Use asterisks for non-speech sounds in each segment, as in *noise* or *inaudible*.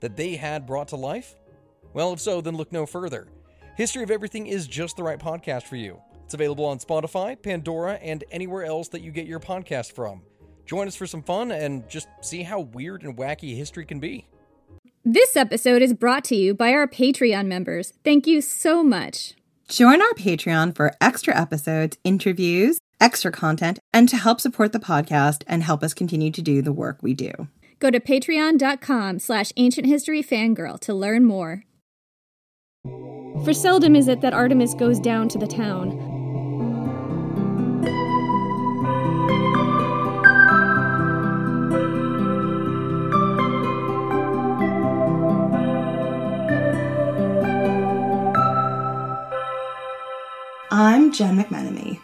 that they had brought to life? Well, if so, then look no further. History of Everything is just the right podcast for you. It's available on Spotify, Pandora, and anywhere else that you get your podcast from. Join us for some fun and just see how weird and wacky history can be. This episode is brought to you by our Patreon members. Thank you so much. Join our Patreon for extra episodes, interviews, extra content, and to help support the podcast and help us continue to do the work we do. Go to patreon.com slash ancient history fangirl to learn more. For seldom is it that Artemis goes down to the town. I'm Jen McMenamy,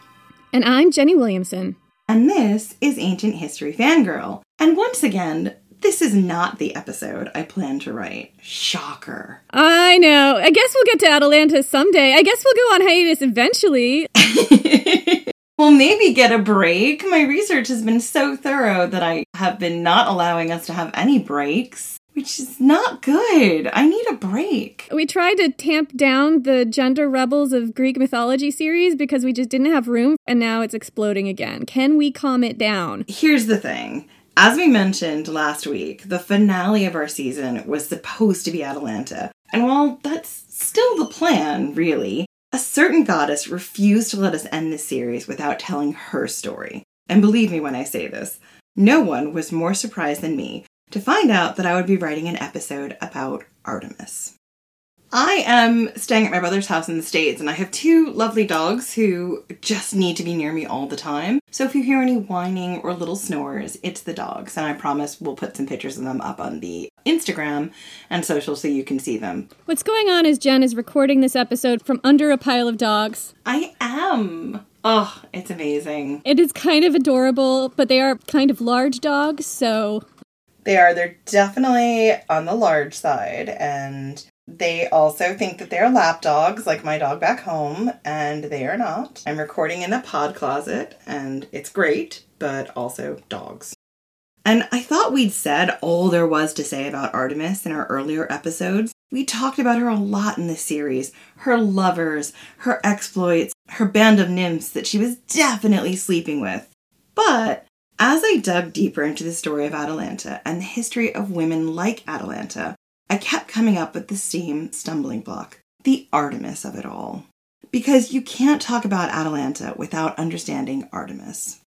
And I'm Jenny Williamson. and this is Ancient History Fangirl. And once again, this is not the episode I plan to write. Shocker. I know. I guess we'll get to Atalanta someday. I guess we'll go on hiatus eventually. *laughs* well, maybe get a break. My research has been so thorough that I have been not allowing us to have any breaks, which is not good. I need a break. We tried to tamp down the gender rebels of Greek mythology series because we just didn't have room, and now it's exploding again. Can we calm it down? Here's the thing. As we mentioned last week, the finale of our season was supposed to be Atalanta. And while that's still the plan, really, a certain goddess refused to let us end this series without telling her story. And believe me when I say this, no one was more surprised than me to find out that I would be writing an episode about Artemis. I am staying at my brother's house in the States, and I have two lovely dogs who just need to be near me all the time. So if you hear any whining or little snores, it's the dogs, and I promise we'll put some pictures of them up on the Instagram and social so you can see them. What's going on is Jen is recording this episode from under a pile of dogs. I am. Oh, it's amazing. It is kind of adorable, but they are kind of large dogs, so They are. They're definitely on the large side, and they also think that they're lap dogs, like my dog back home, and they are not. I'm recording in a pod closet, and it's great, but also dogs. And I thought we'd said all there was to say about Artemis in our earlier episodes. We talked about her a lot in this series her lovers, her exploits, her band of nymphs that she was definitely sleeping with. But as I dug deeper into the story of Atalanta and the history of women like Atalanta, I kept coming up with the same stumbling block the Artemis of it all. Because you can't talk about Atalanta without understanding Artemis.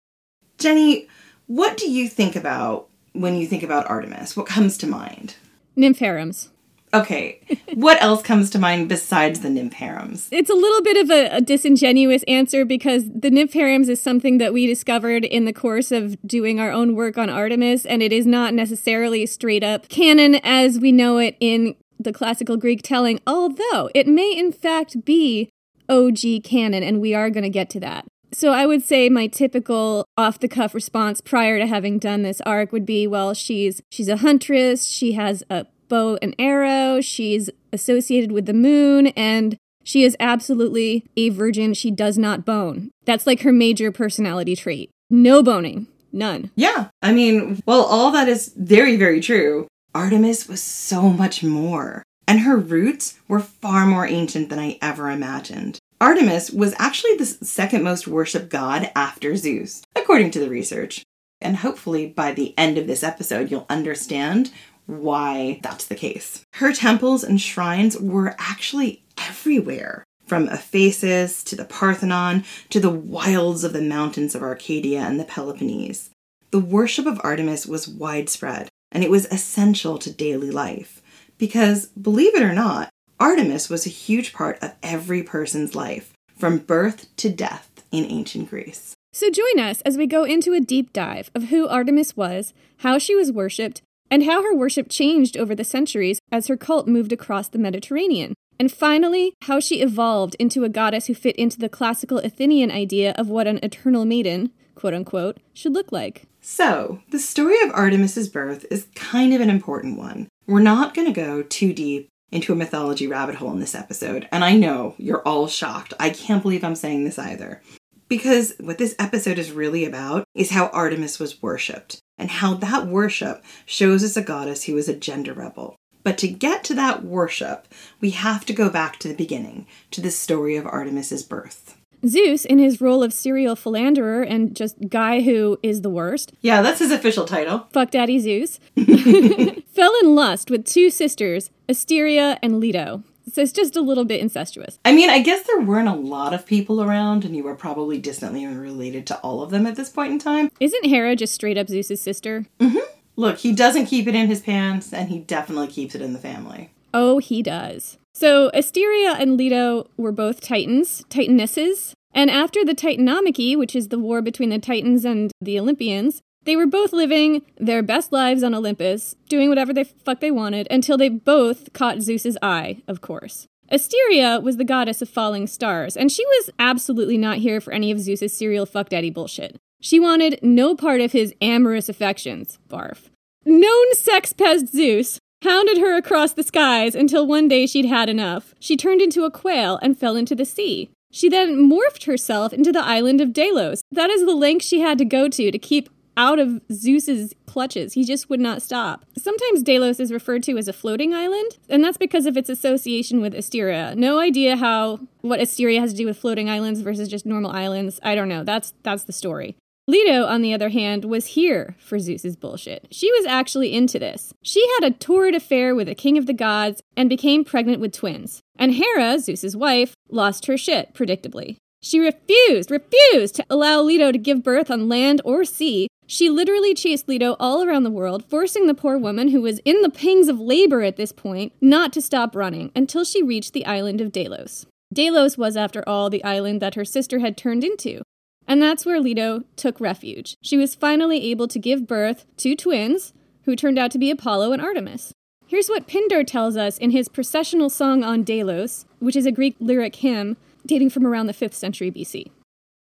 Jenny, what do you think about when you think about Artemis? What comes to mind? nymph harems. Okay, what else comes to mind besides the nymph harems? It's a little bit of a, a disingenuous answer because the nymph harems is something that we discovered in the course of doing our own work on Artemis, and it is not necessarily straight up canon as we know it in the classical Greek telling, although it may in fact be OG canon, and we are going to get to that. So I would say my typical off the cuff response prior to having done this arc would be well she's she's a huntress, she has a bow and arrow, she's associated with the moon and she is absolutely a virgin. She does not bone. That's like her major personality trait. No boning. None. Yeah, I mean, well, all that is very, very true. Artemis was so much more, and her roots were far more ancient than I ever imagined. Artemis was actually the second most worshipped god after Zeus, according to the research. And hopefully, by the end of this episode, you'll understand why that's the case. Her temples and shrines were actually everywhere. From Ephesus to the Parthenon to the wilds of the mountains of Arcadia and the Peloponnese. The worship of Artemis was widespread, and it was essential to daily life. Because, believe it or not, Artemis was a huge part of every person's life, from birth to death in ancient Greece. So join us as we go into a deep dive of who Artemis was, how she was worshipped, and how her worship changed over the centuries as her cult moved across the Mediterranean. And finally, how she evolved into a goddess who fit into the classical Athenian idea of what an eternal maiden, quote unquote, should look like. So, the story of Artemis's birth is kind of an important one. We're not going to go too deep into a mythology rabbit hole in this episode, and I know you're all shocked. I can't believe I'm saying this either. Because what this episode is really about is how Artemis was worshipped, and how that worship shows us a goddess who was a gender rebel. But to get to that worship, we have to go back to the beginning, to the story of Artemis's birth. Zeus, in his role of serial philanderer and just guy who is the worst, Yeah, that's his official title. fuck daddy Zeus, *laughs* fell in lust with two sisters, Asteria and Leto. So it's just a little bit incestuous. I mean, I guess there weren't a lot of people around, and you were probably distantly related to all of them at this point in time. Isn't Hera just straight up Zeus's sister? Mm-hmm. Look, he doesn't keep it in his pants, and he definitely keeps it in the family. Oh, he does. So Asteria and Leto were both Titans, Titanesses, and after the Titanomachy, which is the war between the Titans and the Olympians, they were both living their best lives on Olympus, doing whatever the fuck they wanted, until they both caught Zeus's eye, of course. Asteria was the goddess of falling stars, and she was absolutely not here for any of Zeus's serial fuck daddy bullshit. She wanted no part of his amorous affections. Barf. Known sex pest Zeus hounded her across the skies until one day she'd had enough. She turned into a quail and fell into the sea. She then morphed herself into the island of Delos. That is the length she had to go to to keep out of Zeus's clutches. He just would not stop. Sometimes Delos is referred to as a floating island, and that's because of its association with Asteria. No idea how what Asteria has to do with floating islands versus just normal islands. I don't know. That's that's the story. Leto, on the other hand, was here for Zeus's bullshit. She was actually into this. She had a torrid affair with the king of the gods and became pregnant with twins. And Hera, Zeus's wife, lost her shit, predictably. She refused, refused to allow Leto to give birth on land or sea. She literally chased Leto all around the world, forcing the poor woman, who was in the pangs of labor at this point, not to stop running until she reached the island of Delos. Delos was, after all, the island that her sister had turned into. And that's where Leto took refuge. She was finally able to give birth to twins, who turned out to be Apollo and Artemis. Here's what Pindar tells us in his processional song on Delos, which is a Greek lyric hymn dating from around the 5th century BC.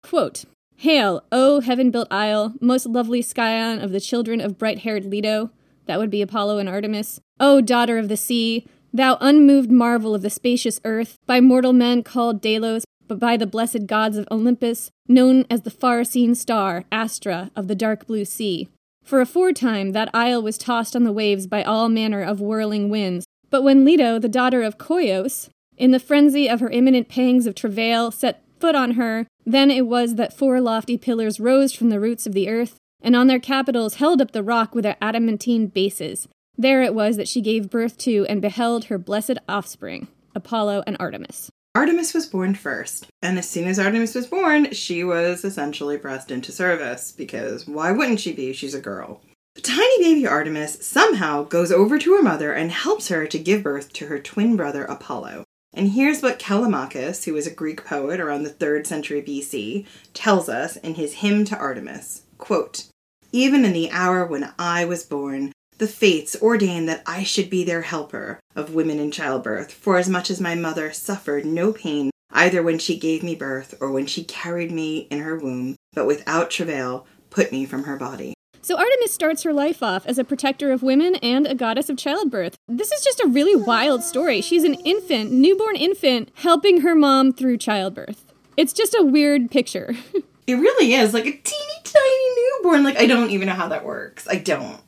Quote, Hail, O heaven built isle, most lovely scion of the children of bright haired Leto, that would be Apollo and Artemis. O daughter of the sea, thou unmoved marvel of the spacious earth, by mortal men called Delos, but by the blessed gods of Olympus, known as the far seen star, Astra, of the dark blue sea. For aforetime that isle was tossed on the waves by all manner of whirling winds. But when Leto, the daughter of Koios, in the frenzy of her imminent pangs of travail, set foot on her, then it was that four lofty pillars rose from the roots of the earth, and on their capitals held up the rock with their adamantine bases. There it was that she gave birth to and beheld her blessed offspring, Apollo and Artemis. Artemis was born first, and as soon as Artemis was born, she was essentially pressed into service because why wouldn't she be? She's a girl. The tiny baby Artemis somehow goes over to her mother and helps her to give birth to her twin brother Apollo. And here's what Callimachus, who was a Greek poet around the 3rd century BC, tells us in his hymn to Artemis. Quote, Even in the hour when I was born, the fates ordained that I should be their helper of women in childbirth, for as much as my mother suffered no pain either when she gave me birth or when she carried me in her womb, but without travail put me from her body. So Artemis starts her life off as a protector of women and a goddess of childbirth. This is just a really wild story. She's an infant, newborn infant, helping her mom through childbirth. It's just a weird picture. *laughs* It really is like a teeny tiny newborn. Like, I don't even know how that works. I don't.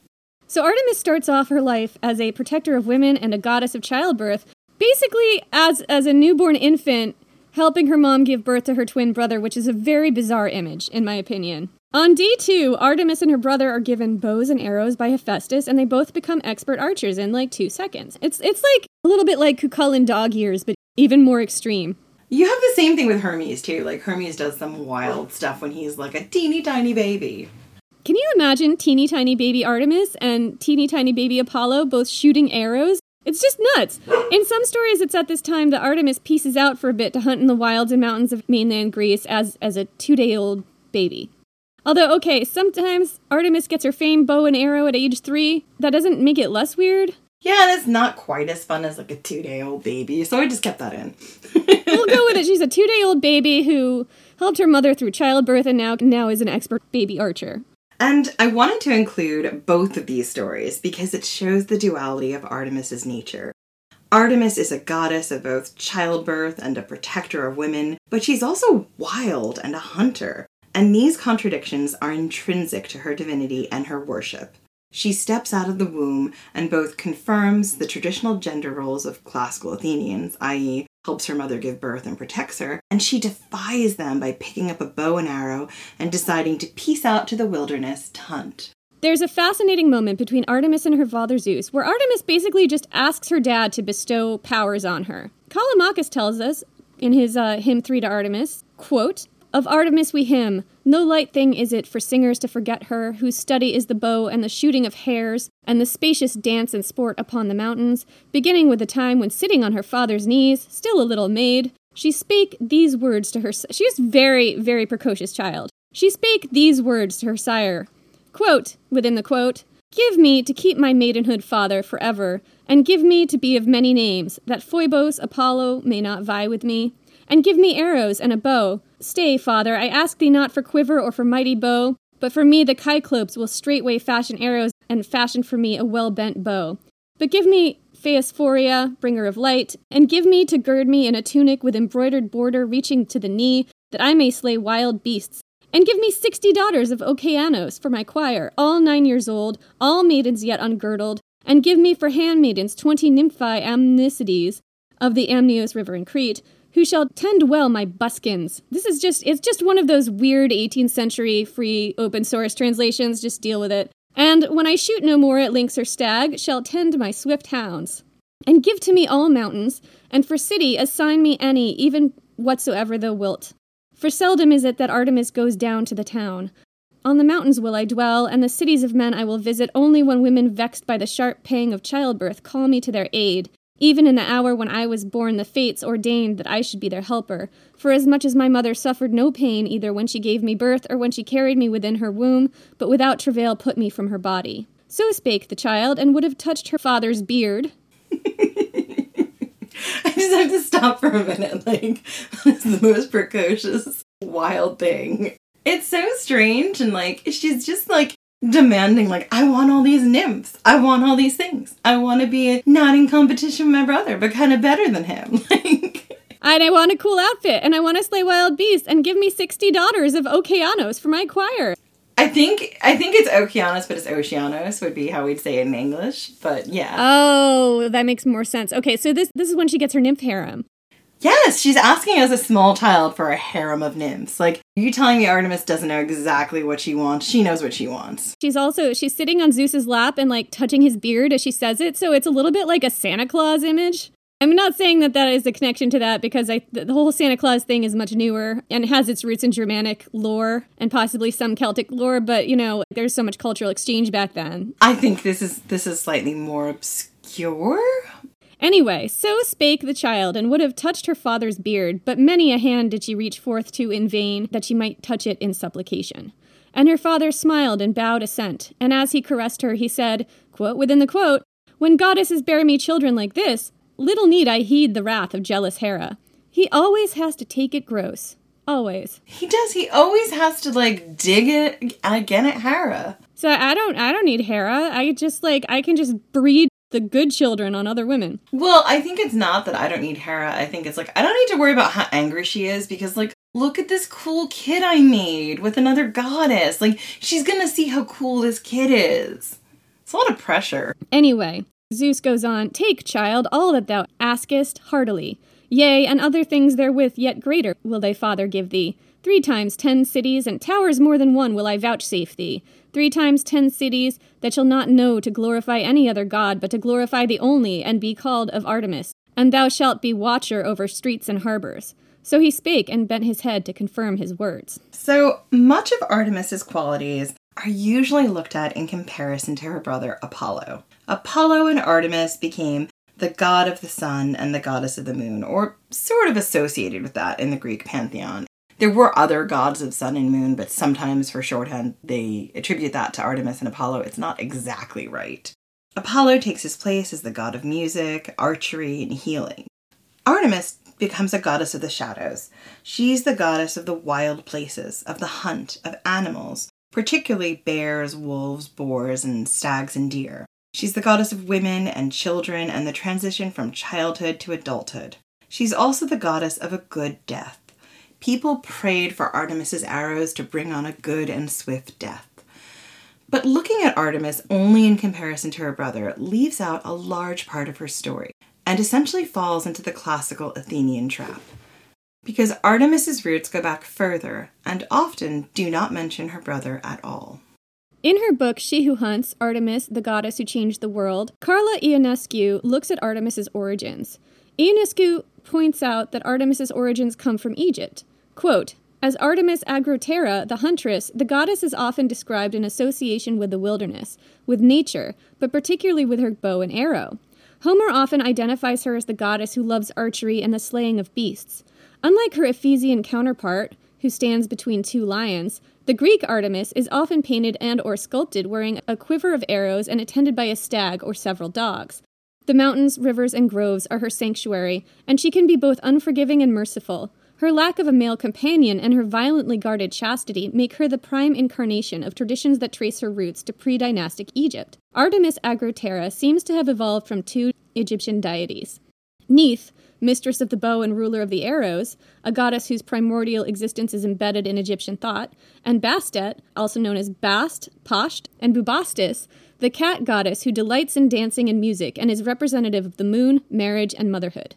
So Artemis starts off her life as a protector of women and a goddess of childbirth, basically as as a newborn infant helping her mom give birth to her twin brother, which is a very bizarre image in my opinion. On D2, Artemis and her brother are given bows and arrows by Hephaestus and they both become expert archers in like 2 seconds. It's it's like a little bit like Cucullin dog years but even more extreme. You have the same thing with Hermes, too. Like, Hermes does some wild stuff when he's like a teeny tiny baby. Can you imagine teeny tiny baby Artemis and teeny tiny baby Apollo both shooting arrows? It's just nuts. In some stories, it's at this time that Artemis pieces out for a bit to hunt in the wilds and mountains of mainland Greece as, as a two day old baby. Although, okay, sometimes Artemis gets her famed bow and arrow at age three. That doesn't make it less weird. Yeah, and it's not quite as fun as like a two day old baby, so I just kept that in. *laughs* we'll go with it. She's a two day old baby who helped her mother through childbirth and now now is an expert baby archer. And I wanted to include both of these stories because it shows the duality of Artemis's nature. Artemis is a goddess of both childbirth and a protector of women, but she's also wild and a hunter. And these contradictions are intrinsic to her divinity and her worship. She steps out of the womb and both confirms the traditional gender roles of classical Athenians, i.e., helps her mother give birth and protects her, and she defies them by picking up a bow and arrow and deciding to peace out to the wilderness to hunt. There's a fascinating moment between Artemis and her father Zeus, where Artemis basically just asks her dad to bestow powers on her. Callimachus tells us in his uh, hymn 3 to Artemis, quote, of Artemis we hymn. No light thing is it for singers to forget her, whose study is the bow and the shooting of hares, and the spacious dance and sport upon the mountains, beginning with the time when sitting on her father's knees, still a little maid, she spake these words to her. She is very, very precocious child. She spake these words to her sire. Quote, within the quote, Give me to keep my maidenhood, father, forever, and give me to be of many names, that Phoebus, Apollo may not vie with me. And give me arrows and a bow. Stay, father, I ask thee not for quiver or for mighty bow, but for me the Cyclopes will straightway fashion arrows and fashion for me a well bent bow. But give me Phaesphoria, bringer of light, and give me to gird me in a tunic with embroidered border reaching to the knee, that I may slay wild beasts. And give me sixty daughters of Okeanos for my choir, all nine years old, all maidens yet ungirdled, and give me for handmaidens twenty nymphae Amnisides of the Amnios river in Crete, who shall tend well my buskins. This is just, it's just one of those weird 18th century free open source translations. Just deal with it. And when I shoot no more at lynx or stag, shall tend my swift hounds. And give to me all mountains, and for city assign me any, even whatsoever thou wilt. For seldom is it that Artemis goes down to the town. On the mountains will I dwell, and the cities of men I will visit only when women vexed by the sharp pang of childbirth call me to their aid, even in the hour when I was born, the fates ordained that I should be their helper. For as much as my mother suffered no pain either when she gave me birth or when she carried me within her womb, but without travail put me from her body. So spake the child, and would have touched her father's beard. *laughs* I just have to stop for a minute. Like, *laughs* that's the most precocious, wild thing. It's so strange, and like, she's just like demanding like i want all these nymphs. I want all these things. I want to be not in competition with my brother but kind of better than him. *laughs* Like and i want a cool outfit and i want to slay wild beasts and give me 60 daughters of okeanos for my choir. I think i think it's okeanos but it's oceanos would be how we'd say it in english but yeah. Oh that makes more sense. Okay so this this is when she gets her nymph harem Yes, she's asking as a small child for a harem of nymphs. Like, you telling me Artemis doesn't know exactly what she wants? She knows what she wants. She's also she's sitting on Zeus's lap and like touching his beard as she says it, so it's a little bit like a Santa Claus image. I'm not saying that that is a connection to that because I, the whole Santa Claus thing is much newer and has its roots in Germanic lore and possibly some Celtic lore, but you know, there's so much cultural exchange back then. I think this is this is slightly more obscure, Anyway, so spake the child, and would have touched her father's beard, but many a hand did she reach forth to in vain, that she might touch it in supplication. And her father smiled and bowed assent, and as he caressed her, he said, quote within the quote, When goddesses bear me children like this, little need I heed the wrath of jealous Hera. He always has to take it gross. Always. He does. He always has to like dig it again at Hera. So I don't I don't need Hera. I just like I can just breed the good children on other women. Well, I think it's not that I don't need Hera. I think it's like I don't need to worry about how angry she is because like look at this cool kid I made with another goddess. Like she's going to see how cool this kid is. It's a lot of pressure. Anyway, Zeus goes on, "Take, child, all that thou askest heartily. Yea, and other things therewith yet greater will thy father give thee. Three times ten cities and towers more than one will I vouchsafe thee three times ten cities that shall not know to glorify any other god, but to glorify the only, and be called of Artemis. And thou shalt be watcher over streets and harbors. So he spake and bent his head to confirm his words. So much of Artemis's qualities are usually looked at in comparison to her brother Apollo. Apollo and Artemis became the god of the sun and the goddess of the moon, or sort of associated with that in the Greek pantheon. There were other gods of sun and moon, but sometimes for shorthand they attribute that to Artemis and Apollo. It's not exactly right. Apollo takes his place as the god of music, archery, and healing. Artemis becomes a goddess of the shadows. She's the goddess of the wild places, of the hunt, of animals, particularly bears, wolves, boars, and stags and deer. She's the goddess of women and children and the transition from childhood to adulthood. She's also the goddess of a good death. People prayed for Artemis's arrows to bring on a good and swift death. But looking at Artemis only in comparison to her brother leaves out a large part of her story and essentially falls into the classical Athenian trap. Because Artemis's roots go back further and often do not mention her brother at all. In her book, She Who Hunts Artemis, the Goddess Who Changed the World, Carla Ionescu looks at Artemis's origins. Ionescu points out that Artemis's origins come from Egypt. Quote, as Artemis Agrotera, the huntress, the goddess is often described in association with the wilderness, with nature, but particularly with her bow and arrow. Homer often identifies her as the goddess who loves archery and the slaying of beasts. Unlike her Ephesian counterpart, who stands between two lions, the Greek Artemis is often painted and or sculpted wearing a quiver of arrows and attended by a stag or several dogs. The mountains, rivers, and groves are her sanctuary, and she can be both unforgiving and merciful. Her lack of a male companion and her violently guarded chastity make her the prime incarnation of traditions that trace her roots to pre dynastic Egypt. Artemis Agrotera seems to have evolved from two Egyptian deities. Neith, mistress of the bow and ruler of the arrows, a goddess whose primordial existence is embedded in Egyptian thought, and Bastet, also known as Bast, Pasht, and Bubastis, the cat goddess who delights in dancing and music and is representative of the moon, marriage, and motherhood.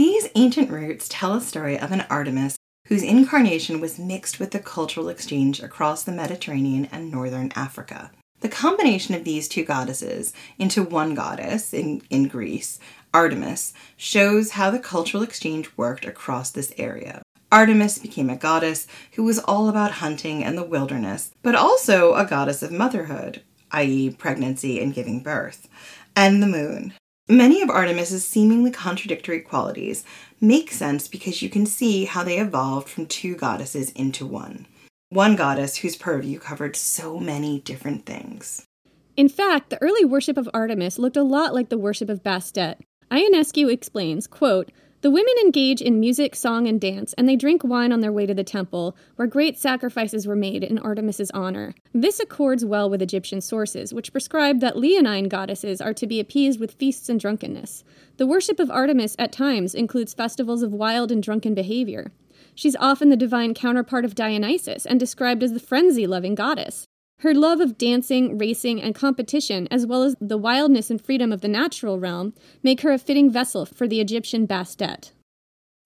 These ancient roots tell a story of an Artemis whose incarnation was mixed with the cultural exchange across the Mediterranean and northern Africa. The combination of these two goddesses into one goddess in, in Greece, Artemis, shows how the cultural exchange worked across this area. Artemis became a goddess who was all about hunting and the wilderness, but also a goddess of motherhood, i.e., pregnancy and giving birth, and the moon. Many of Artemis's seemingly contradictory qualities make sense because you can see how they evolved from two goddesses into one. One goddess whose purview covered so many different things. In fact, the early worship of Artemis looked a lot like the worship of Bastet. Ionescu explains, quote, the women engage in music, song, and dance, and they drink wine on their way to the temple, where great sacrifices were made in Artemis's honor. This accords well with Egyptian sources, which prescribe that leonine goddesses are to be appeased with feasts and drunkenness. The worship of Artemis at times includes festivals of wild and drunken behavior. She's often the divine counterpart of Dionysus and described as the frenzy loving goddess. Her love of dancing, racing, and competition, as well as the wildness and freedom of the natural realm, make her a fitting vessel for the Egyptian Bastet.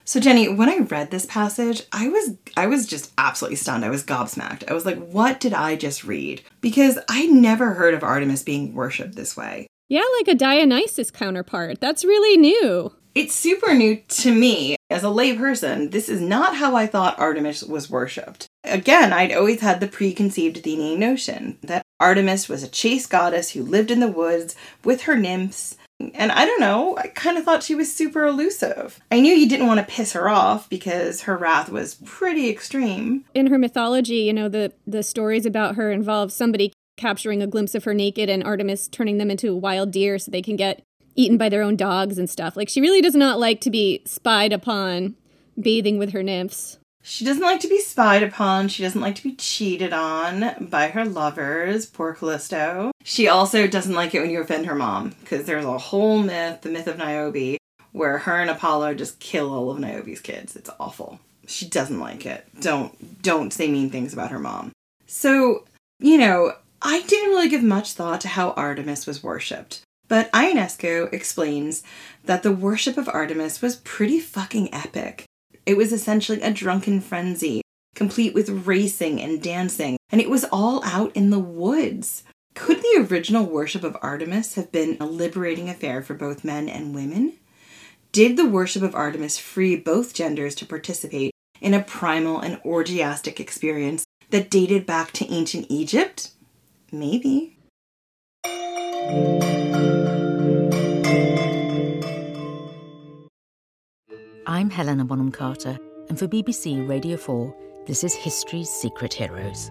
So Jenny, when I read this passage, I was I was just absolutely stunned. I was gobsmacked. I was like, what did I just read? Because I never heard of Artemis being worshipped this way. Yeah, like a Dionysus counterpart. That's really new. It's super new to me as a layperson. This is not how I thought Artemis was worshipped. Again, I'd always had the preconceived Athenian notion that Artemis was a chase goddess who lived in the woods with her nymphs. And I don't know, I kind of thought she was super elusive. I knew you didn't want to piss her off because her wrath was pretty extreme. In her mythology, you know, the, the stories about her involve somebody capturing a glimpse of her naked and Artemis turning them into a wild deer so they can get eaten by their own dogs and stuff. Like, she really does not like to be spied upon bathing with her nymphs. She doesn't like to be spied upon. She doesn't like to be cheated on by her lovers, poor Callisto. She also doesn't like it when you offend her mom, because there's a whole myth, the myth of Niobe, where her and Apollo just kill all of Niobe's kids. It's awful. She doesn't like it. Don't don't say mean things about her mom. So, you know, I didn't really give much thought to how Artemis was worshipped. But Ionescu explains that the worship of Artemis was pretty fucking epic. It was essentially a drunken frenzy, complete with racing and dancing, and it was all out in the woods. Could the original worship of Artemis have been a liberating affair for both men and women? Did the worship of Artemis free both genders to participate in a primal and orgiastic experience that dated back to ancient Egypt? Maybe. I'm Helena Bonham Carter, and for BBC Radio 4, This is History's Secret Heroes,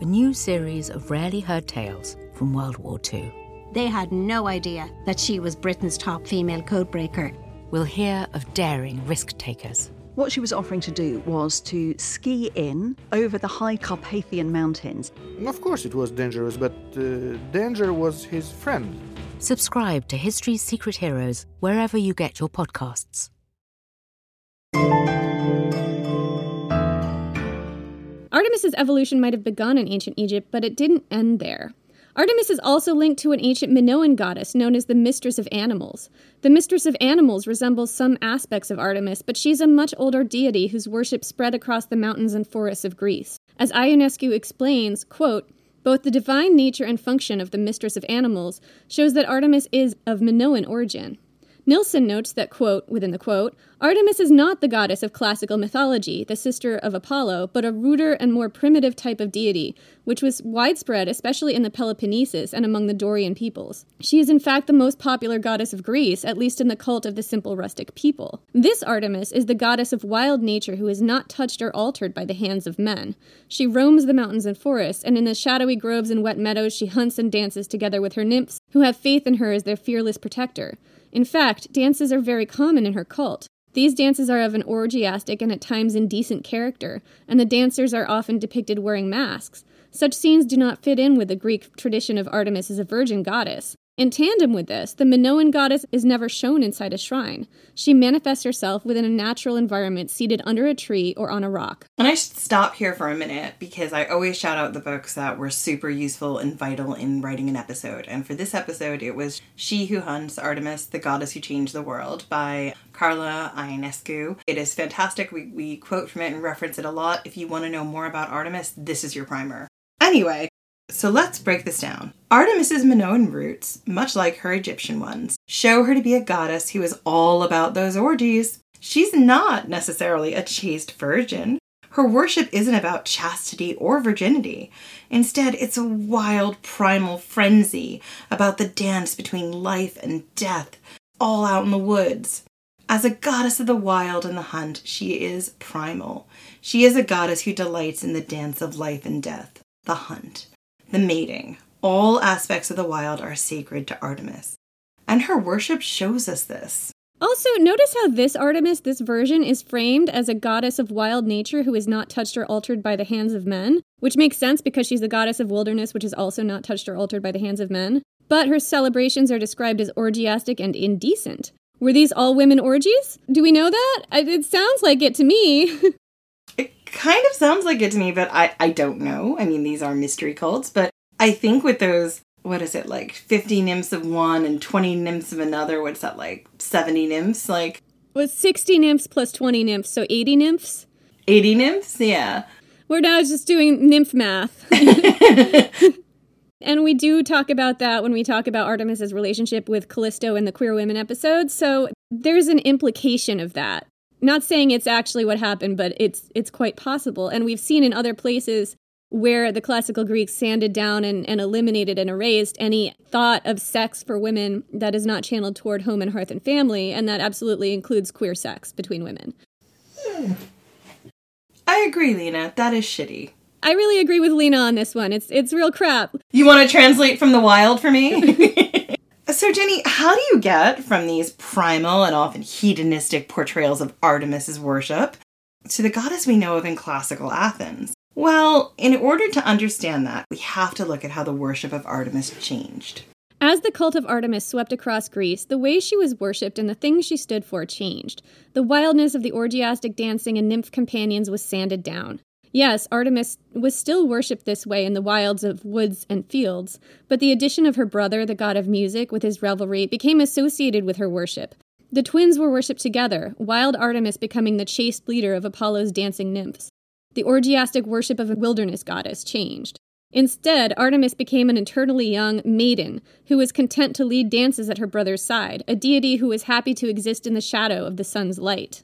a new series of rarely heard tales from World War II. They had no idea that she was Britain's top female codebreaker. We'll hear of daring risk takers. What she was offering to do was to ski in over the high Carpathian mountains. Of course, it was dangerous, but uh, danger was his friend. Subscribe to History's Secret Heroes wherever you get your podcasts. Artemis's evolution might have begun in ancient Egypt, but it didn't end there. Artemis is also linked to an ancient Minoan goddess known as the Mistress of Animals. The Mistress of Animals resembles some aspects of Artemis, but she's a much older deity whose worship spread across the mountains and forests of Greece. As Ionescu explains, quote, both the divine nature and function of the Mistress of Animals shows that Artemis is of Minoan origin. Nilsson notes that, quote, within the quote, Artemis is not the goddess of classical mythology, the sister of Apollo, but a ruder and more primitive type of deity, which was widespread, especially in the Peloponnesus and among the Dorian peoples. She is, in fact, the most popular goddess of Greece, at least in the cult of the simple rustic people. This Artemis is the goddess of wild nature who is not touched or altered by the hands of men. She roams the mountains and forests, and in the shadowy groves and wet meadows she hunts and dances together with her nymphs, who have faith in her as their fearless protector. In fact, dances are very common in her cult. These dances are of an orgiastic and at times indecent character, and the dancers are often depicted wearing masks. Such scenes do not fit in with the Greek tradition of Artemis as a virgin goddess. In tandem with this, the Minoan goddess is never shown inside a shrine. She manifests herself within a natural environment seated under a tree or on a rock. And I should stop here for a minute because I always shout out the books that were super useful and vital in writing an episode. And for this episode, it was She Who Hunts Artemis, the Goddess Who Changed the World by Carla Ionescu. It is fantastic. We, we quote from it and reference it a lot. If you want to know more about Artemis, this is your primer. Anyway, so let's break this down. Artemis's Minoan roots, much like her Egyptian ones, show her to be a goddess who is all about those orgies. She's not necessarily a chaste virgin. Her worship isn't about chastity or virginity. Instead, it's a wild primal frenzy about the dance between life and death, all out in the woods. As a goddess of the wild and the hunt, she is primal. She is a goddess who delights in the dance of life and death, the hunt the mating. All aspects of the wild are sacred to Artemis. And her worship shows us this. Also, notice how this Artemis, this version, is framed as a goddess of wild nature who is not touched or altered by the hands of men, which makes sense because she's the goddess of wilderness, which is also not touched or altered by the hands of men. But her celebrations are described as orgiastic and indecent. Were these all women orgies? Do we know that? It sounds like it to me. *laughs* it kind of sounds like it to me, but I, I don't know. I mean, these are mystery cults, but I think with those, what is it, like 50 nymphs of one and 20 nymphs of another, what's that, like 70 nymphs? Like, was 60 nymphs plus 20 nymphs, so 80 nymphs? 80 nymphs, yeah. We're now just doing nymph math. *laughs* *laughs* and we do talk about that when we talk about Artemis's relationship with Callisto in the Queer Women episode, so there's an implication of that not saying it's actually what happened, but it's it's quite possible. And we've seen in other places where the classical Greeks sanded down and, and eliminated and erased any thought of sex for women that is not channeled toward home and hearth and family, and that absolutely includes queer sex between women. Hmm. I agree, Lena. That is shitty. I really agree with Lena on this one. It's it's real crap. You want to translate from the wild for me? *laughs* So, Jenny, how do you get from these primal and often hedonistic portrayals of Artemis's worship to the goddess we know of in classical Athens? Well, in order to understand that, we have to look at how the worship of Artemis changed. As the cult of Artemis swept across Greece, the way she was worshipped and the things she stood for changed. The wildness of the orgiastic dancing and nymph companions was sanded down. Yes, Artemis was still worshipped this way in the wilds of woods and fields, but the addition of her brother, the god of music, with his revelry became associated with her worship. The twins were worshipped together, wild Artemis becoming the chaste leader of Apollo's dancing nymphs. The orgiastic worship of a wilderness goddess changed. Instead, Artemis became an eternally young maiden who was content to lead dances at her brother's side, a deity who was happy to exist in the shadow of the sun's light.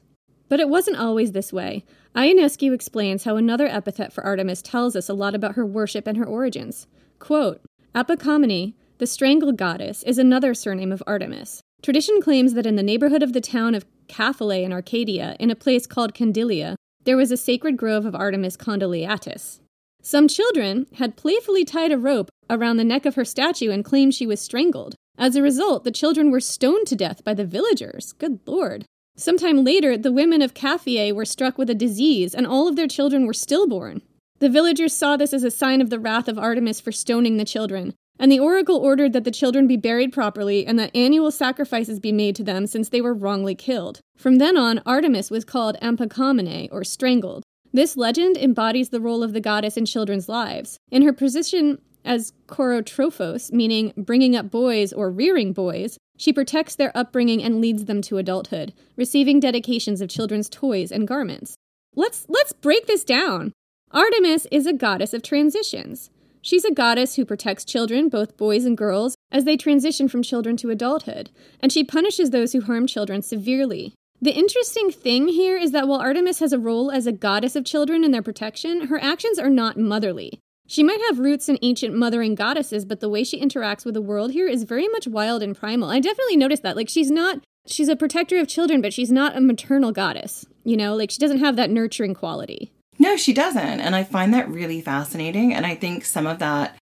But it wasn't always this way. Ionescu explains how another epithet for Artemis tells us a lot about her worship and her origins. Quote, the strangled goddess, is another surname of Artemis. Tradition claims that in the neighborhood of the town of Caphale in Arcadia, in a place called Condylea, there was a sacred grove of Artemis Condyleatis. Some children had playfully tied a rope around the neck of her statue and claimed she was strangled. As a result, the children were stoned to death by the villagers. Good lord. Sometime later, the women of Caphyae were struck with a disease, and all of their children were stillborn. The villagers saw this as a sign of the wrath of Artemis for stoning the children, and the oracle ordered that the children be buried properly and that annual sacrifices be made to them since they were wrongly killed. From then on, Artemis was called Amphikomene, or strangled. This legend embodies the role of the goddess in children's lives. In her position as kourotrophos, meaning bringing up boys or rearing boys, she protects their upbringing and leads them to adulthood, receiving dedications of children's toys and garments. Let's let's break this down. Artemis is a goddess of transitions. She's a goddess who protects children, both boys and girls, as they transition from children to adulthood, and she punishes those who harm children severely. The interesting thing here is that while Artemis has a role as a goddess of children and their protection, her actions are not motherly. She might have roots in ancient mothering goddesses, but the way she interacts with the world here is very much wild and primal. I definitely noticed that. Like, she's not, she's a protector of children, but she's not a maternal goddess. You know, like, she doesn't have that nurturing quality. No, she doesn't. And I find that really fascinating. And I think some of that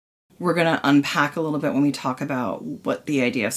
we're going to unpack a little bit when we talk about what the idea of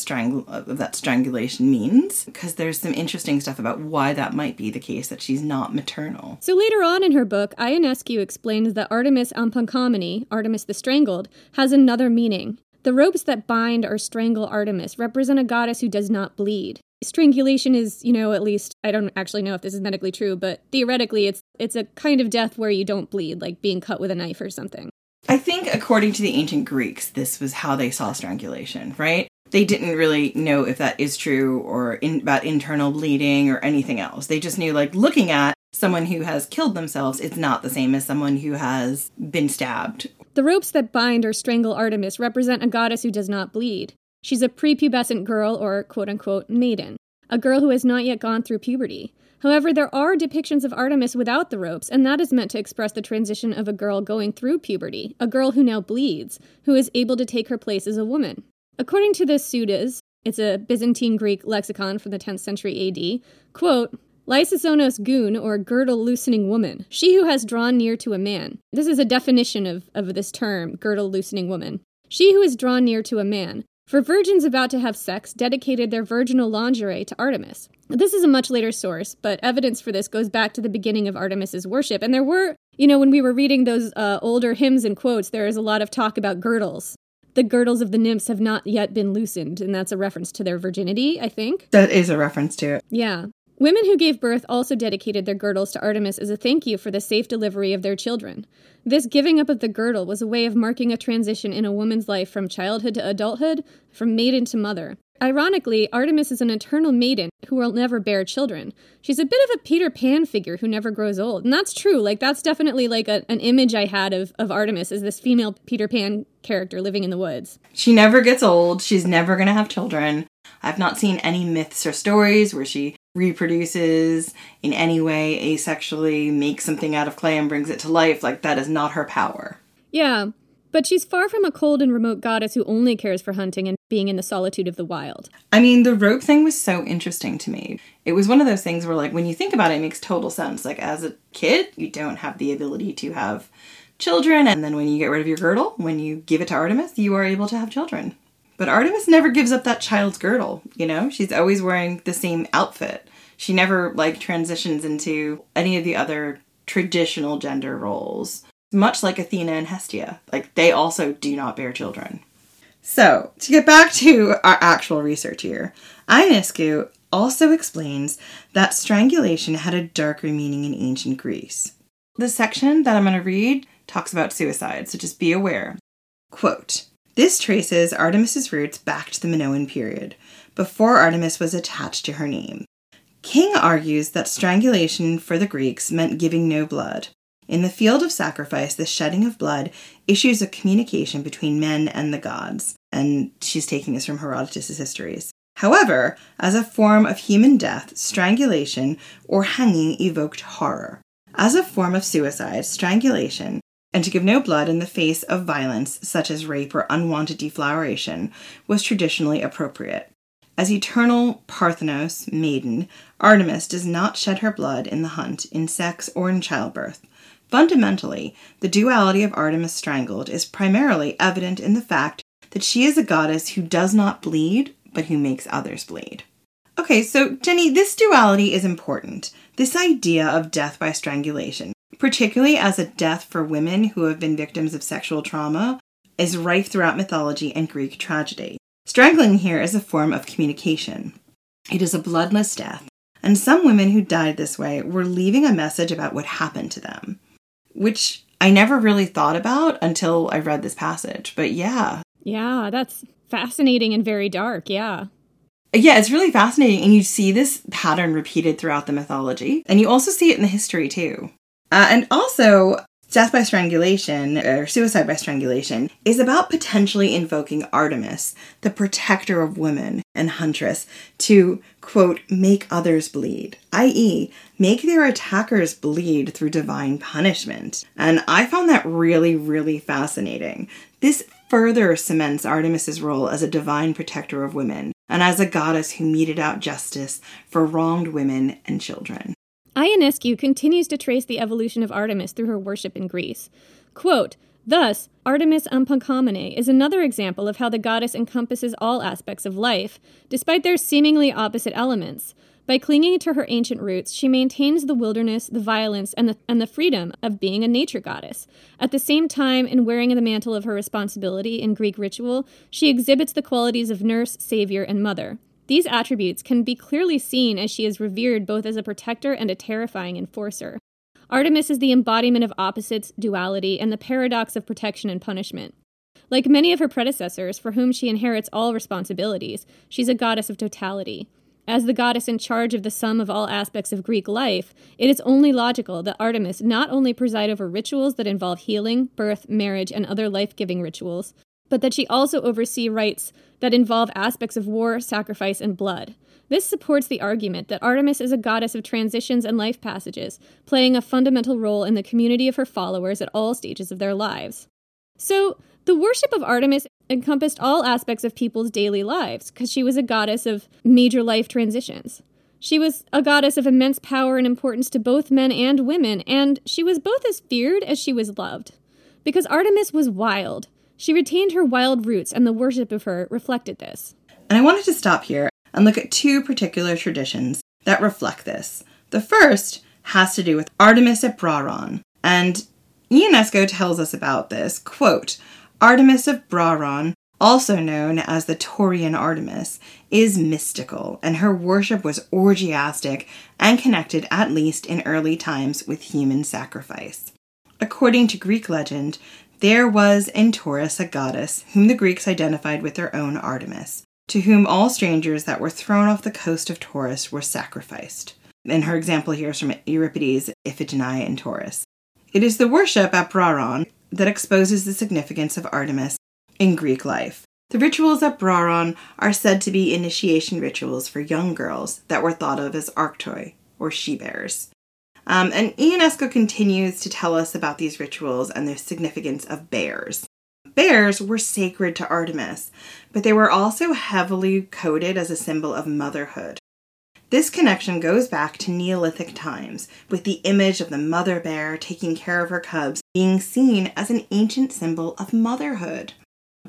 of that strangulation means because there's some interesting stuff about why that might be the case that she's not maternal. So later on in her book, Ionescu explains that Artemis Amphikomene, Artemis the Strangled, has another meaning. The ropes that bind or strangle Artemis represent a goddess who does not bleed. Strangulation is, you know, at least I don't actually know if this is medically true, but theoretically it's it's a kind of death where you don't bleed, like being cut with a knife or something. I think, according to the ancient Greeks, this was how they saw strangulation, right? They didn't really know if that is true or in, about internal bleeding or anything else. They just knew, like, looking at someone who has killed themselves, it's not the same as someone who has been stabbed. The ropes that bind or strangle Artemis represent a goddess who does not bleed. She's a prepubescent girl or quote unquote maiden, a girl who has not yet gone through puberty. However, there are depictions of Artemis without the ropes, and that is meant to express the transition of a girl going through puberty, a girl who now bleeds, who is able to take her place as a woman. According to the Sudas, it's a Byzantine Greek lexicon from the 10th century AD, quote, Lysizonos goon, or girdle loosening woman, she who has drawn near to a man. This is a definition of, of this term, girdle loosening woman. She who is drawn near to a man, for virgins about to have sex dedicated their virginal lingerie to Artemis. This is a much later source, but evidence for this goes back to the beginning of Artemis's worship. And there were, you know, when we were reading those uh, older hymns and quotes, there is a lot of talk about girdles. The girdles of the nymphs have not yet been loosened, and that's a reference to their virginity, I think. That is a reference to it. Yeah. Women who gave birth also dedicated their girdles to Artemis as a thank you for the safe delivery of their children. This giving up of the girdle was a way of marking a transition in a woman's life from childhood to adulthood, from maiden to mother. Ironically, Artemis is an eternal maiden who will never bear children. She's a bit of a Peter Pan figure who never grows old. And that's true. Like, that's definitely like a, an image I had of, of Artemis as this female Peter Pan character living in the woods. She never gets old. She's never going to have children. I've not seen any myths or stories where she reproduces in any way asexually, makes something out of clay and brings it to life. Like, that is not her power. Yeah, but she's far from a cold and remote goddess who only cares for hunting and being in the solitude of the wild. I mean, the rope thing was so interesting to me. It was one of those things where, like, when you think about it, it makes total sense. Like, as a kid, you don't have the ability to have children, and then when you get rid of your girdle, when you give it to Artemis, you are able to have children. But Artemis never gives up that child's girdle, you know? She's always wearing the same outfit. She never, like, transitions into any of the other traditional gender roles. Much like Athena and Hestia. Like, they also do not bear children. So, to get back to our actual research here, Ionescu also explains that strangulation had a darker meaning in ancient Greece. The section that I'm going to read talks about suicide, so just be aware. Quote, this traces Artemis's roots back to the Minoan period, before Artemis was attached to her name. King argues that strangulation for the Greeks meant giving no blood. In the field of sacrifice, the shedding of blood issues a communication between men and the gods, and she's taking this from Herodotus' histories. However, as a form of human death, strangulation or hanging evoked horror. As a form of suicide, strangulation and to give no blood in the face of violence, such as rape or unwanted defloweration, was traditionally appropriate. As eternal Parthenos maiden, Artemis does not shed her blood in the hunt, in sex, or in childbirth. Fundamentally, the duality of Artemis strangled is primarily evident in the fact that she is a goddess who does not bleed, but who makes others bleed. Okay, so Jenny, this duality is important. This idea of death by strangulation, particularly as a death for women who have been victims of sexual trauma, is rife throughout mythology and Greek tragedy. Strangling here is a form of communication. It is a bloodless death, and some women who died this way were leaving a message about what happened to them which I never really thought about until I read this passage. But yeah. Yeah, that's fascinating and very dark. Yeah. Yeah, it's really fascinating. And you see this pattern repeated throughout the mythology. And you also see it in the history, too. Uh, and also, death by strangulation or suicide by strangulation is about potentially invoking Artemis, the protector of women and huntress, to quote, make others bleed, i.e., make their attackers bleed through divine punishment. And I found that really, really fascinating. This further cements Artemis's role as a divine protector of women and as a goddess who meted out justice for wronged women and children. Ionescu continues to trace the evolution of Artemis through her worship in Greece. Quote, Thus, Artemis Apanchomene is another example of how the goddess encompasses all aspects of life, despite their seemingly opposite elements. By clinging to her ancient roots, she maintains the wilderness, the violence, and the, and the freedom of being a nature goddess. At the same time, in wearing the mantle of her responsibility in Greek ritual, she exhibits the qualities of nurse, savior, and mother. These attributes can be clearly seen as she is revered both as a protector and a terrifying enforcer. Artemis is the embodiment of opposites, duality, and the paradox of protection and punishment. Like many of her predecessors, for whom she inherits all responsibilities, she's a goddess of totality. As the goddess in charge of the sum of all aspects of Greek life, it is only logical that Artemis not only preside over rituals that involve healing, birth, marriage, and other life giving rituals, but that she also oversee rites that involve aspects of war, sacrifice, and blood. This supports the argument that Artemis is a goddess of transitions and life passages, playing a fundamental role in the community of her followers at all stages of their lives. So, the worship of Artemis encompassed all aspects of people's daily lives because she was a goddess of major life transitions. She was a goddess of immense power and importance to both men and women, and she was both as feared as she was loved. Because Artemis was wild, she retained her wild roots, and the worship of her reflected this. And I wanted to stop here and look at two particular traditions that reflect this. The first has to do with Artemis at Brauron, and Ionescu tells us about this. Quote, Artemis of Brauron, also known as the Taurian Artemis, is mystical, and her worship was orgiastic and connected, at least in early times, with human sacrifice. According to Greek legend, there was in Tauris a goddess whom the Greeks identified with their own Artemis, to whom all strangers that were thrown off the coast of Tauris were sacrificed. And her example here is from Euripides' Iphigenia in Tauris. It is the worship at Brauron that exposes the significance of Artemis in Greek life. The rituals at Brauron are said to be initiation rituals for young girls that were thought of as arctoi, or she bears. Um, and Ionescu continues to tell us about these rituals and the significance of bears. Bears were sacred to Artemis, but they were also heavily coded as a symbol of motherhood. This connection goes back to Neolithic times, with the image of the mother bear taking care of her cubs being seen as an ancient symbol of motherhood.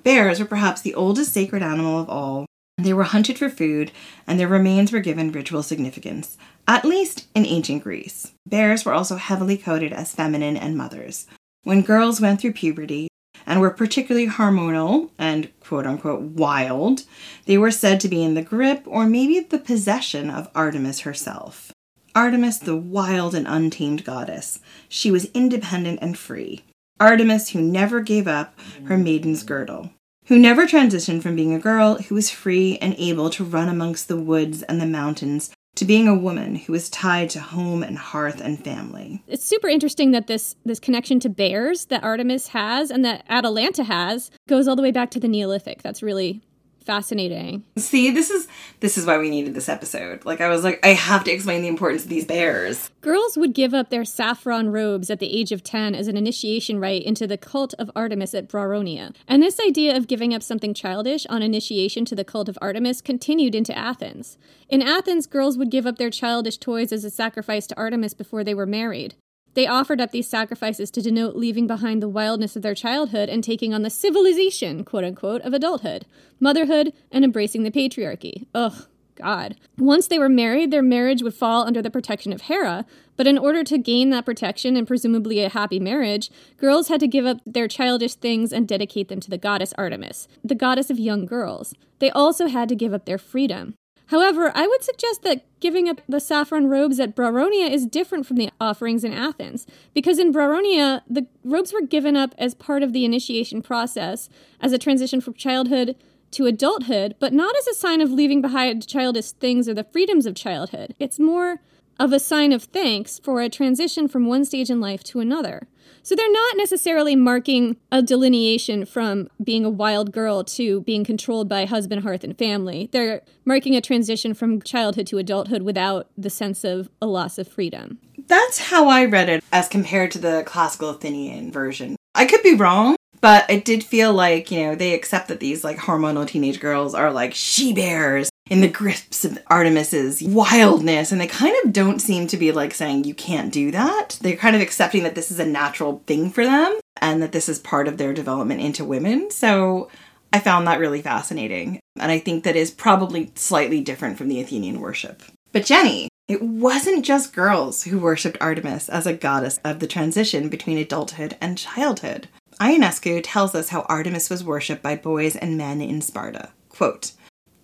Bears were perhaps the oldest sacred animal of all. They were hunted for food, and their remains were given ritual significance, at least in ancient Greece. Bears were also heavily coded as feminine and mothers. When girls went through puberty and were particularly hormonal and quote unquote wild, they were said to be in the grip or maybe the possession of Artemis herself. Artemis, the wild and untamed goddess, she was independent and free. Artemis, who never gave up her maiden's girdle, who never transitioned from being a girl who was free and able to run amongst the woods and the mountains to being a woman who is tied to home and hearth and family. It's super interesting that this this connection to bears that Artemis has and that Atalanta has goes all the way back to the Neolithic. That's really fascinating. See, this is this is why we needed this episode. Like I was like, I have to explain the importance of these bears. Girls would give up their saffron robes at the age of 10 as an initiation rite into the cult of Artemis at Brauronia. And this idea of giving up something childish on initiation to the cult of Artemis continued into Athens. In Athens, girls would give up their childish toys as a sacrifice to Artemis before they were married. They offered up these sacrifices to denote leaving behind the wildness of their childhood and taking on the civilization, quote unquote, of adulthood, motherhood, and embracing the patriarchy. Ugh, God. Once they were married, their marriage would fall under the protection of Hera, but in order to gain that protection and presumably a happy marriage, girls had to give up their childish things and dedicate them to the goddess Artemis, the goddess of young girls. They also had to give up their freedom. However, I would suggest that giving up the saffron robes at Brauronia is different from the offerings in Athens, because in Brauronia, the robes were given up as part of the initiation process, as a transition from childhood to adulthood, but not as a sign of leaving behind childish things or the freedoms of childhood. It's more of a sign of thanks for a transition from one stage in life to another. So they're not necessarily marking a delineation from being a wild girl to being controlled by husband, hearth, and family. They're marking a transition from childhood to adulthood without the sense of a loss of freedom. That's how I read it as compared to the classical Athenian version. I could be wrong, but it did feel like, you know, they accept that these like hormonal teenage girls are like she bears in the grips of Artemis's wildness, and they kind of don't seem to be like saying you can't do that. They're kind of accepting that this is a natural thing for them and that this is part of their development into women. So I found that really fascinating, and I think that is probably slightly different from the Athenian worship. But Jenny, it wasn't just girls who worshipped Artemis as a goddess of the transition between adulthood and childhood. Ionescu tells us how Artemis was worshipped by boys and men in Sparta. Quote,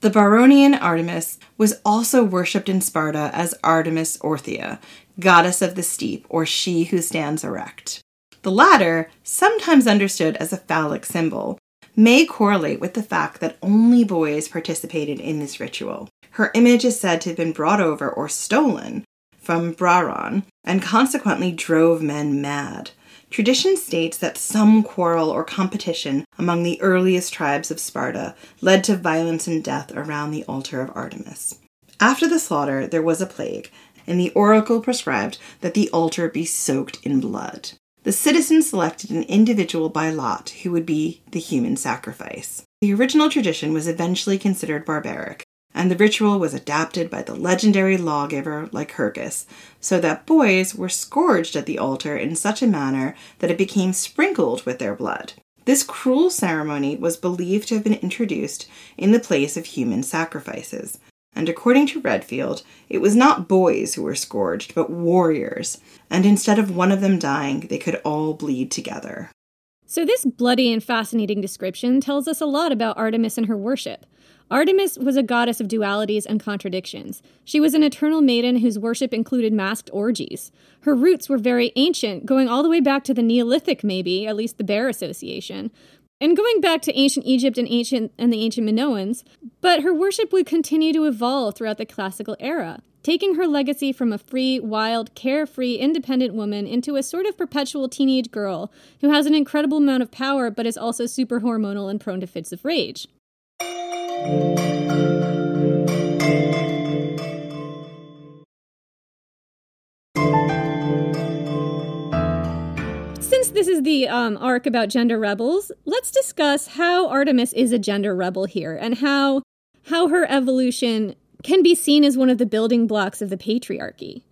the Brauronian Artemis was also worshipped in Sparta as Artemis Orthia, goddess of the steep, or she who stands erect. The latter, sometimes understood as a phallic symbol, may correlate with the fact that only boys participated in this ritual. Her image is said to have been brought over or stolen from Brauron and consequently drove men mad. Tradition states that some quarrel or competition among the earliest tribes of Sparta led to violence and death around the altar of Artemis. After the slaughter, there was a plague, and the oracle prescribed that the altar be soaked in blood. The citizens selected an individual by lot who would be the human sacrifice. The original tradition was eventually considered barbaric, and the ritual was adapted by the legendary lawgiver Lycurgus, so that boys were scourged at the altar in such a manner that it became sprinkled with their blood. This cruel ceremony was believed to have been introduced in the place of human sacrifices, and according to Redfield, it was not boys who were scourged, but warriors, and instead of one of them dying, they could all bleed together. So, this bloody and fascinating description tells us a lot about Artemis and her worship. Artemis was a goddess of dualities and contradictions. She was an eternal maiden whose worship included masked orgies. Her roots were very ancient, going all the way back to the Neolithic, maybe, at least the Bear Association, and going back to ancient Egypt and ancient and the ancient Minoans. But her worship would continue to evolve throughout the classical era, taking her legacy from a free, wild, carefree, independent woman into a sort of perpetual teenage girl who has an incredible amount of power but is also super hormonal and prone to fits of rage. Since this is the um, arc about gender rebels, let's discuss how Artemis is a gender rebel here and how how her evolution can be seen as one of the building blocks of the patriarchy.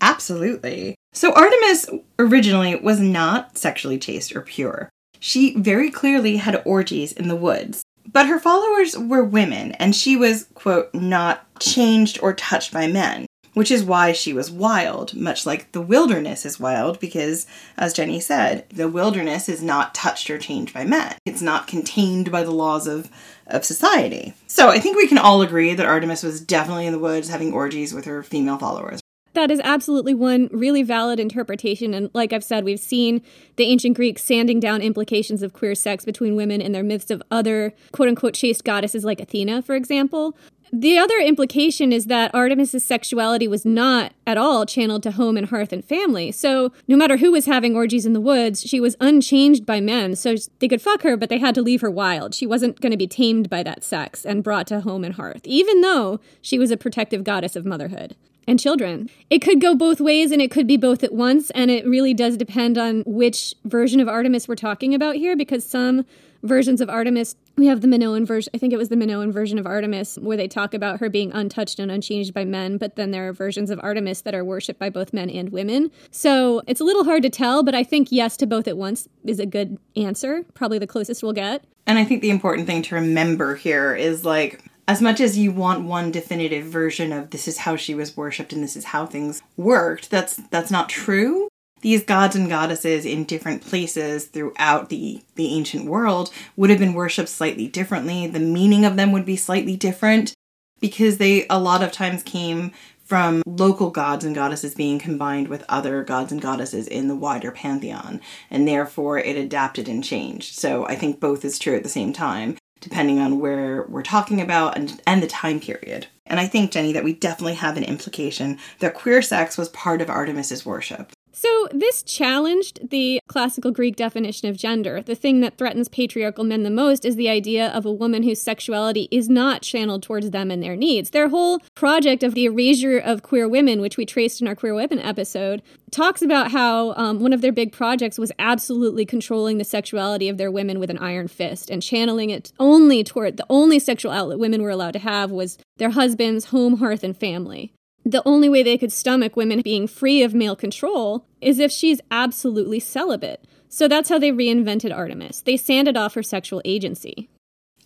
Absolutely. So Artemis originally was not sexually chaste or pure. She very clearly had orgies in the woods. But her followers were women, and she was, quote, not changed or touched by men, which is why she was wild, much like the wilderness is wild, because, as Jenny said, the wilderness is not touched or changed by men. It's not contained by the laws of, of society. So I think we can all agree that Artemis was definitely in the woods having orgies with her female followers. That is absolutely one really valid interpretation. And like I've said, we've seen the ancient Greeks sanding down implications of queer sex between women in their myths of other quote unquote chaste goddesses like Athena, for example. The other implication is that Artemis's sexuality was not at all channeled to home and hearth and family. So, no matter who was having orgies in the woods, she was unchanged by men. So, they could fuck her, but they had to leave her wild. She wasn't going to be tamed by that sex and brought to home and hearth, even though she was a protective goddess of motherhood and children. It could go both ways and it could be both at once. And it really does depend on which version of Artemis we're talking about here because some versions of Artemis. We have the Minoan version, I think it was the Minoan version of Artemis, where they talk about her being untouched and unchanged by men, but then there are versions of Artemis that are worshipped by both men and women. So it's a little hard to tell, but I think yes to both at once is a good answer, probably the closest we'll get. And I think the important thing to remember here is like, as much as you want one definitive version of this is how she was worshipped and this is how things worked, that's that's not true these gods and goddesses in different places throughout the, the ancient world would have been worshipped slightly differently. The meaning of them would be slightly different because they a lot of times came from local gods and goddesses being combined with other gods and goddesses in the wider pantheon, and therefore it adapted and changed. So I think both is true at the same time, depending on where we're talking about and, and the time period. And I think, Jenny, that we definitely have an implication that queer sex was part of Artemis's worship. So, this challenged the classical Greek definition of gender. The thing that threatens patriarchal men the most is the idea of a woman whose sexuality is not channeled towards them and their needs. Their whole project of the erasure of queer women, which we traced in our Queer Women episode, talks about how um, one of their big projects was absolutely controlling the sexuality of their women with an iron fist and channeling it only toward the only sexual outlet women were allowed to have was their husbands, home, hearth, and family the only way they could stomach women being free of male control is if she's absolutely celibate. So that's how they reinvented Artemis. They sanded off her sexual agency.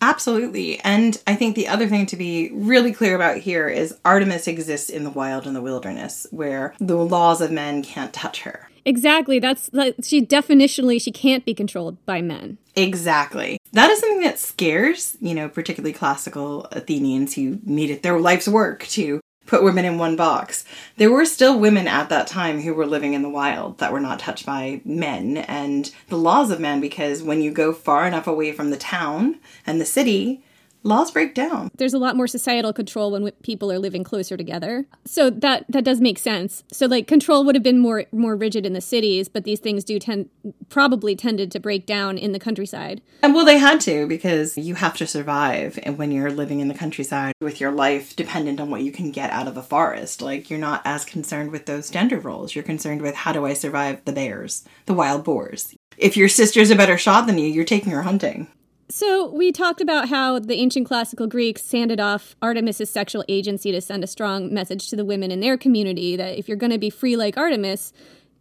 Absolutely. And I think the other thing to be really clear about here is Artemis exists in the wild and the wilderness where the laws of men can't touch her. Exactly. That's like she definitionally she can't be controlled by men. Exactly. That is something that scares, you know, particularly classical Athenians who made it their life's work to put women in one box. There were still women at that time who were living in the wild that were not touched by men and the laws of men because when you go far enough away from the town and the city, laws break down. There's a lot more societal control when people are living closer together. So that that does make sense. So like control would have been more more rigid in the cities, but these things do tend probably tended to break down in the countryside. And well they had to because you have to survive and when you're living in the countryside with your life dependent on what you can get out of a forest. Like you're not as concerned with those gender roles. You're concerned with how do I survive the bears, the wild boars. If your sister's a better shot than you, you're taking her hunting. So, we talked about how the ancient classical Greeks sanded off Artemis's sexual agency to send a strong message to the women in their community that if you're going to be free like Artemis,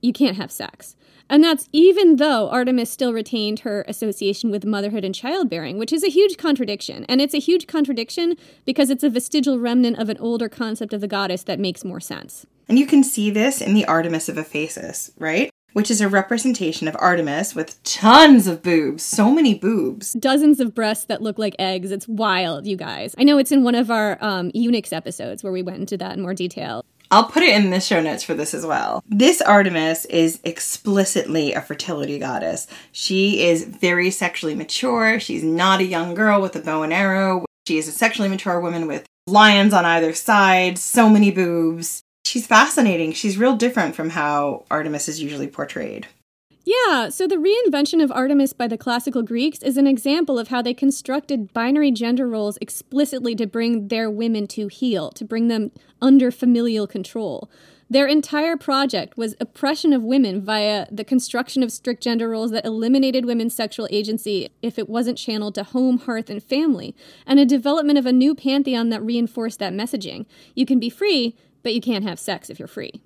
you can't have sex. And that's even though Artemis still retained her association with motherhood and childbearing, which is a huge contradiction. And it's a huge contradiction because it's a vestigial remnant of an older concept of the goddess that makes more sense. And you can see this in the Artemis of Ephesus, right? Which is a representation of Artemis with tons of boobs, so many boobs. Dozens of breasts that look like eggs. It's wild, you guys. I know it's in one of our um, eunuchs episodes where we went into that in more detail. I'll put it in the show notes for this as well. This Artemis is explicitly a fertility goddess. She is very sexually mature. She's not a young girl with a bow and arrow. She is a sexually mature woman with lions on either side, so many boobs she's fascinating. She's real different from how Artemis is usually portrayed. Yeah, so the reinvention of Artemis by the classical Greeks is an example of how they constructed binary gender roles explicitly to bring their women to heel, to bring them under familial control. Their entire project was oppression of women via the construction of strict gender roles that eliminated women's sexual agency if it wasn't channeled to home, hearth, and family, and a development of a new pantheon that reinforced that messaging. You can be free, but you can't have sex if you're free.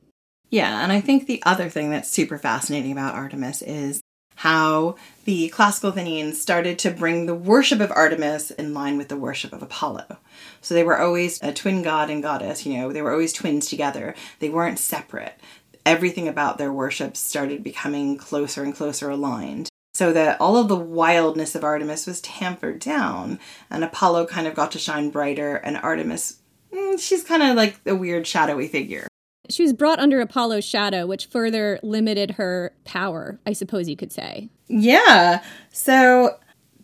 Yeah, and I think the other thing that's super fascinating about Artemis is how the classical Athenians started to bring the worship of Artemis in line with the worship of Apollo. So they were always a twin god and goddess, you know, they were always twins together. They weren't separate. Everything about their worship started becoming closer and closer aligned. So that all of the wildness of Artemis was tampered down, and Apollo kind of got to shine brighter, and Artemis Mm, she's kind of like a weird shadowy figure. She was brought under Apollo's shadow, which further limited her power, I suppose you could say. Yeah. So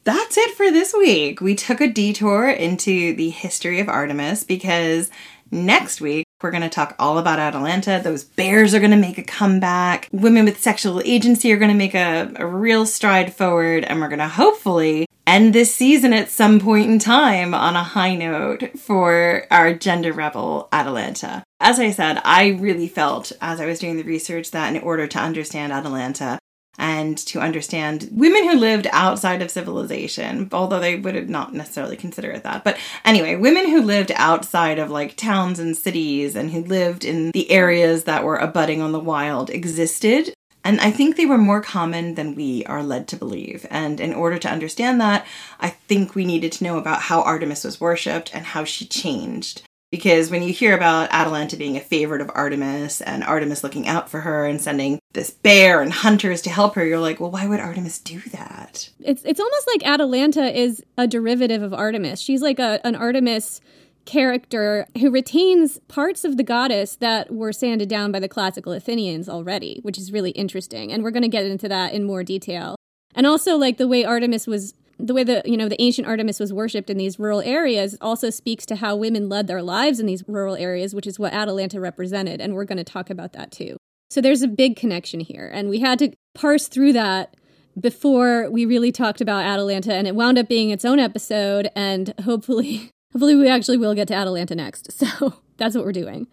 that's it for this week. We took a detour into the history of Artemis because next week we're going to talk all about Atalanta. Those bears are going to make a comeback. Women with sexual agency are going to make a, a real stride forward, and we're going to hopefully end this season at some point in time on a high note for our gender rebel Atalanta. As I said, I really felt as I was doing the research that in order to understand Atalanta, and to understand women who lived outside of civilization, although they would not necessarily consider it that. But anyway, women who lived outside of like towns and cities and who lived in the areas that were abutting on the wild existed. And I think they were more common than we are led to believe. And in order to understand that, I think we needed to know about how Artemis was worshipped and how she changed because when you hear about Atalanta being a favorite of Artemis and Artemis looking out for her and sending this bear and hunters to help her, you're like, well, why would Artemis do that? It's it's almost like Atalanta is a derivative of Artemis. She's like a, an Artemis character who retains parts of the goddess that were sanded down by the classical Athenians already, which is really interesting. And we're going to get into that in more detail. And also like the way Artemis was the way that you know the ancient Artemis was worshipped in these rural areas also speaks to how women led their lives in these rural areas, which is what Atalanta represented, and we're going to talk about that too. So there's a big connection here, and we had to parse through that before we really talked about Atalanta, and it wound up being its own episode, and hopefully, *laughs* hopefully we actually will get to Atalanta next. *laughs* So that's what we're doing.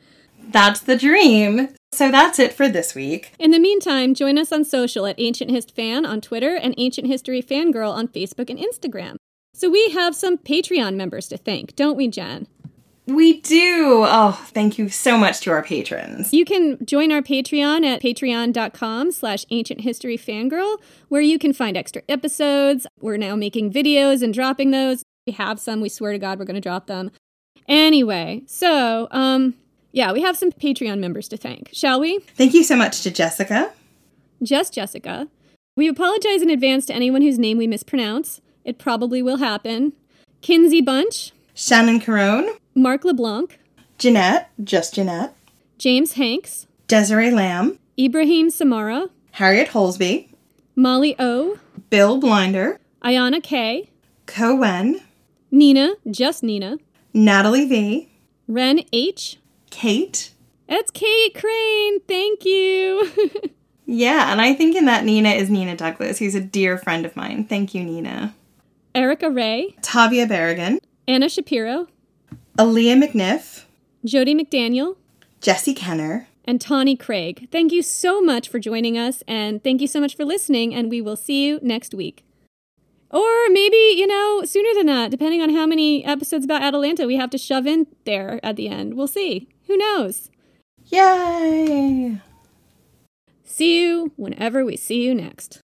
That's the dream. So that's it for this week. In the meantime, join us on social at Ancient Hist Fan on Twitter and Ancient History Fangirl on Facebook and Instagram. So we have some Patreon members to thank, don't we, Jen? We do. Oh, thank you so much to our patrons. You can join our Patreon at patreon.com slash ancient history fangirl, where you can find extra episodes. We're now making videos and dropping those. We have some. We swear to God we're going to drop them. Anyway, so um, yeah, we have some Patreon members to thank, shall we? Thank you so much to Jessica. Just Jessica. We apologize in advance to anyone whose name we mispronounce. It probably will happen. Kinsey Bunch. Shannon Carone. Mark LeBlanc. Jeanette, just Jeanette. James Hanks. Desiree Lamb. Ibrahim Samara. Harriet Holsby. Molly O. Bill Blinder. Ayana K. Cohen. Nina, just Nina. Natalie V. Ren H. Kate. That's Kate Crane. Thank you. *laughs* yeah, and I think in that Nina is Nina Douglas, who's a dear friend of mine. Thank you, Nina. Erica Ray. Tavia Berrigan. Anna Shapiro. Aaliyah McNiff. Jody McDaniel. Jesse Kenner. And Tawny Craig. Thank you so much for joining us, and thank you so much for listening, and we will see you next week. Or maybe, you know, sooner than that, depending on how many episodes about Atalanta we have to shove in there at the end. We'll see. Who knows? Yay! See you whenever we see you next.